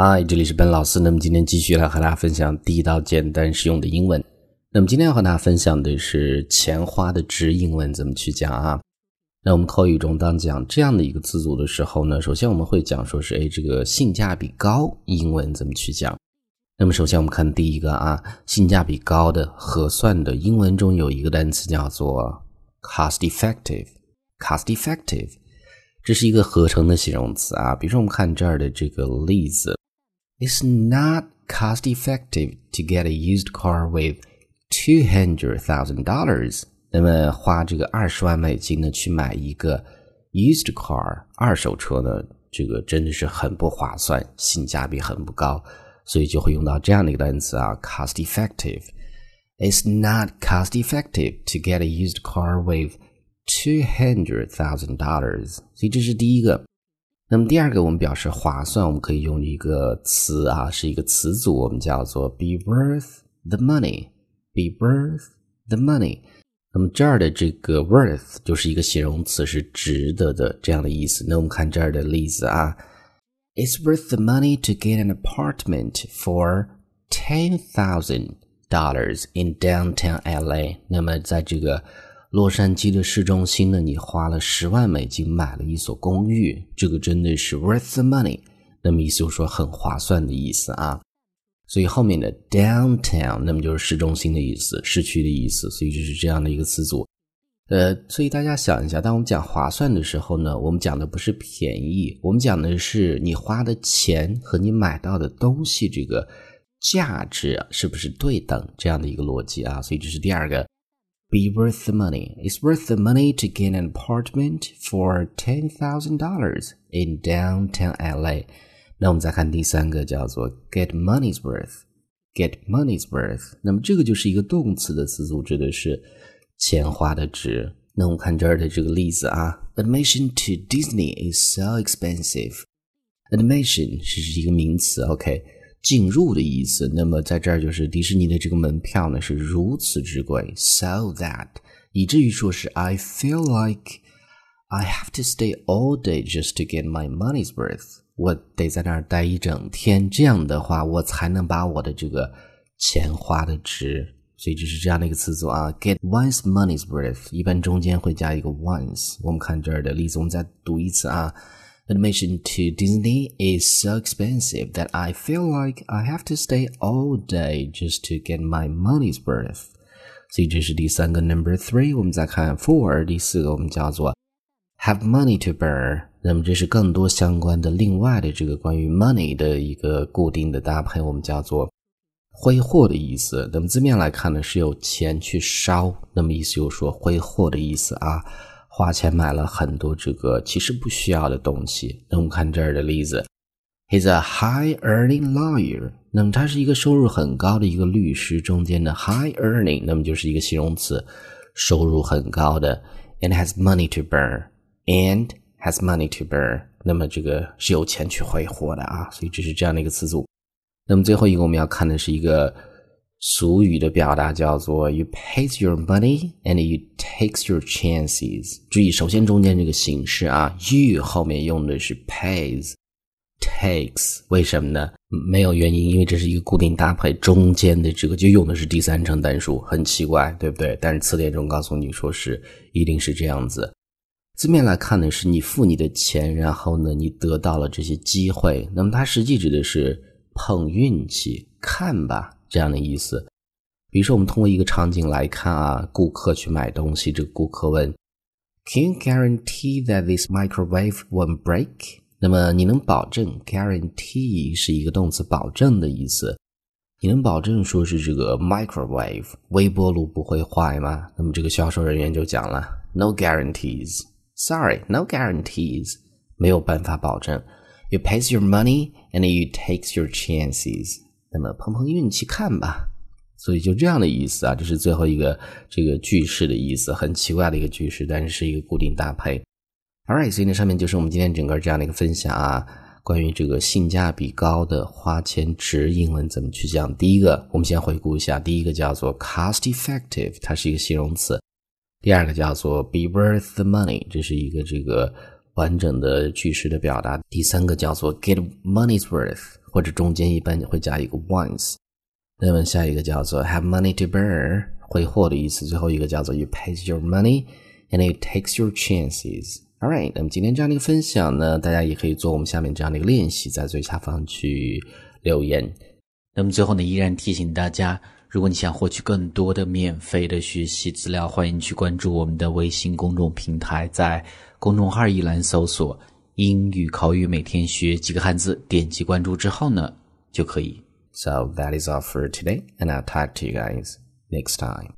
嗨，这里是本老师。那么今天继续来和大家分享地道、简单、实用的英文。那么今天要和大家分享的是钱花的值英文怎么去讲啊？那我们口语中当讲这样的一个词组的时候呢，首先我们会讲说是哎这个性价比高，英文怎么去讲？那么首先我们看第一个啊，性价比高的、合算的，英文中有一个单词叫做 cost effective。cost effective，这是一个合成的形容词啊。比如说我们看这儿的这个例子。It's not cost effective to get a used car with two hundred thousand dollars。那么花这个二十万美金呢，去买一个 used car 二手车呢，这个真的是很不划算，性价比很不高，所以就会用到这样的一个单词啊，cost effective。It's not cost effective to get a used car with two hundred thousand dollars。所以这是第一个。 那么第二个，我们表示划算，我们可以用一个词啊，是一个词组，我们叫做 be worth the money。be worth the money。那么这儿的这个 worth 就是一个形容词，是值得的这样的意思。那我们看这儿的例子啊，It's worth the money to get an apartment for ten thousand dollars in downtown LA。那么在这个 洛杉矶的市中心呢，你花了十万美金买了一所公寓，这个真的是 worth the money。那么意思就是说很划算的意思啊。所以后面的 downtown，那么就是市中心的意思，市区的意思。所以就是这样的一个词组。呃，所以大家想一下，当我们讲划算的时候呢，我们讲的不是便宜，我们讲的是你花的钱和你买到的东西这个价值是不是对等这样的一个逻辑啊。所以这是第二个。be worth the money. It's worth the money to get an apartment for ten thousand dollars in downtown LA. 那我们再看第三个，叫做 get money's worth。get money's worth。那么这个就是一个动词的词组，指的是钱花的值。那我们看这儿的这个例子啊，Admission to Disney is so expensive。Admission 是一个名词，OK。 进入的意思，那么在这儿就是迪士尼的这个门票呢是如此之贵，so that 以至于说是 I feel like I have to stay all day just to get my money's worth。我得在那儿待一整天，这样的话我才能把我的这个钱花的值。所以这是这样的一个词组啊，get one's money's worth，一般中间会加一个 once。我们看这儿的例子，我们再读一次啊。Admission to Disney is so expensive that I feel like I have to stay all day just to get my money's worth. 所以这是第三个 number three。我们再看 four，第四个我们叫做 have money to burn。那么这是更多相关的另外的这个关于 money 的一个固定的搭配，我们叫做挥霍的意思。那么字面来看呢，是有钱去烧，那么意思就是说挥霍的意思啊。花钱买了很多这个其实不需要的东西。那我们看这儿的例子，He's a high-earning lawyer。那么他是一个收入很高的一个律师。中间的 high-earning，那么就是一个形容词，收入很高的。And has money to burn。And has money to burn。那么这个是有钱去挥霍的啊。所以这是这样的一个词组。那么最后一个我们要看的是一个。俗语的表达叫做 "You pays your money and you takes your chances"。注意，首先中间这个形式啊，you 后面用的是 pays，takes，为什么呢？没有原因，因为这是一个固定搭配，中间的这个就用的是第三称单数，很奇怪，对不对？但是词典中告诉你说是一定是这样子。字面来看呢，是你付你的钱，然后呢，你得到了这些机会。那么它实际指的是碰运气，看吧。这样的意思，比如说，我们通过一个场景来看啊，顾客去买东西，这个顾客问：“Can you guarantee that this microwave won't break？” 那么你能保证？guarantee 是一个动词，保证的意思。你能保证说是这个 microwave 微波炉不会坏吗？那么这个销售人员就讲了：“No guarantees. Sorry, no guarantees. 没有办法保证。You pays your money and you takes your chances.” 那么碰碰运气看吧，所以就这样的意思啊，这是最后一个这个句式的意思，很奇怪的一个句式，但是是一个固定搭配。Alright，所以呢上面就是我们今天整个这样的一个分享啊，关于这个性价比高的花钱值英文怎么去讲。第一个，我们先回顾一下，第一个叫做 cost effective，它是一个形容词；第二个叫做 be worth the money，这是一个这个。完整的句式的表达。第三个叫做 get money's worth，或者中间一般会加一个 once。那么下一个叫做 have money to burn，挥霍的意思。最后一个叫做 you pays your money and it takes your chances。All right，那么今天这样的一个分享呢，大家也可以做我们下面这样的一个练习，在最下方去留言。那么最后呢，依然提醒大家，如果你想获取更多的免费的学习资料，欢迎去关注我们的微信公众平台，在公众号一栏搜索“英语口语每天学几个汉字”，点击关注之后呢，就可以。So that is all for today, and I'll talk to you guys next time.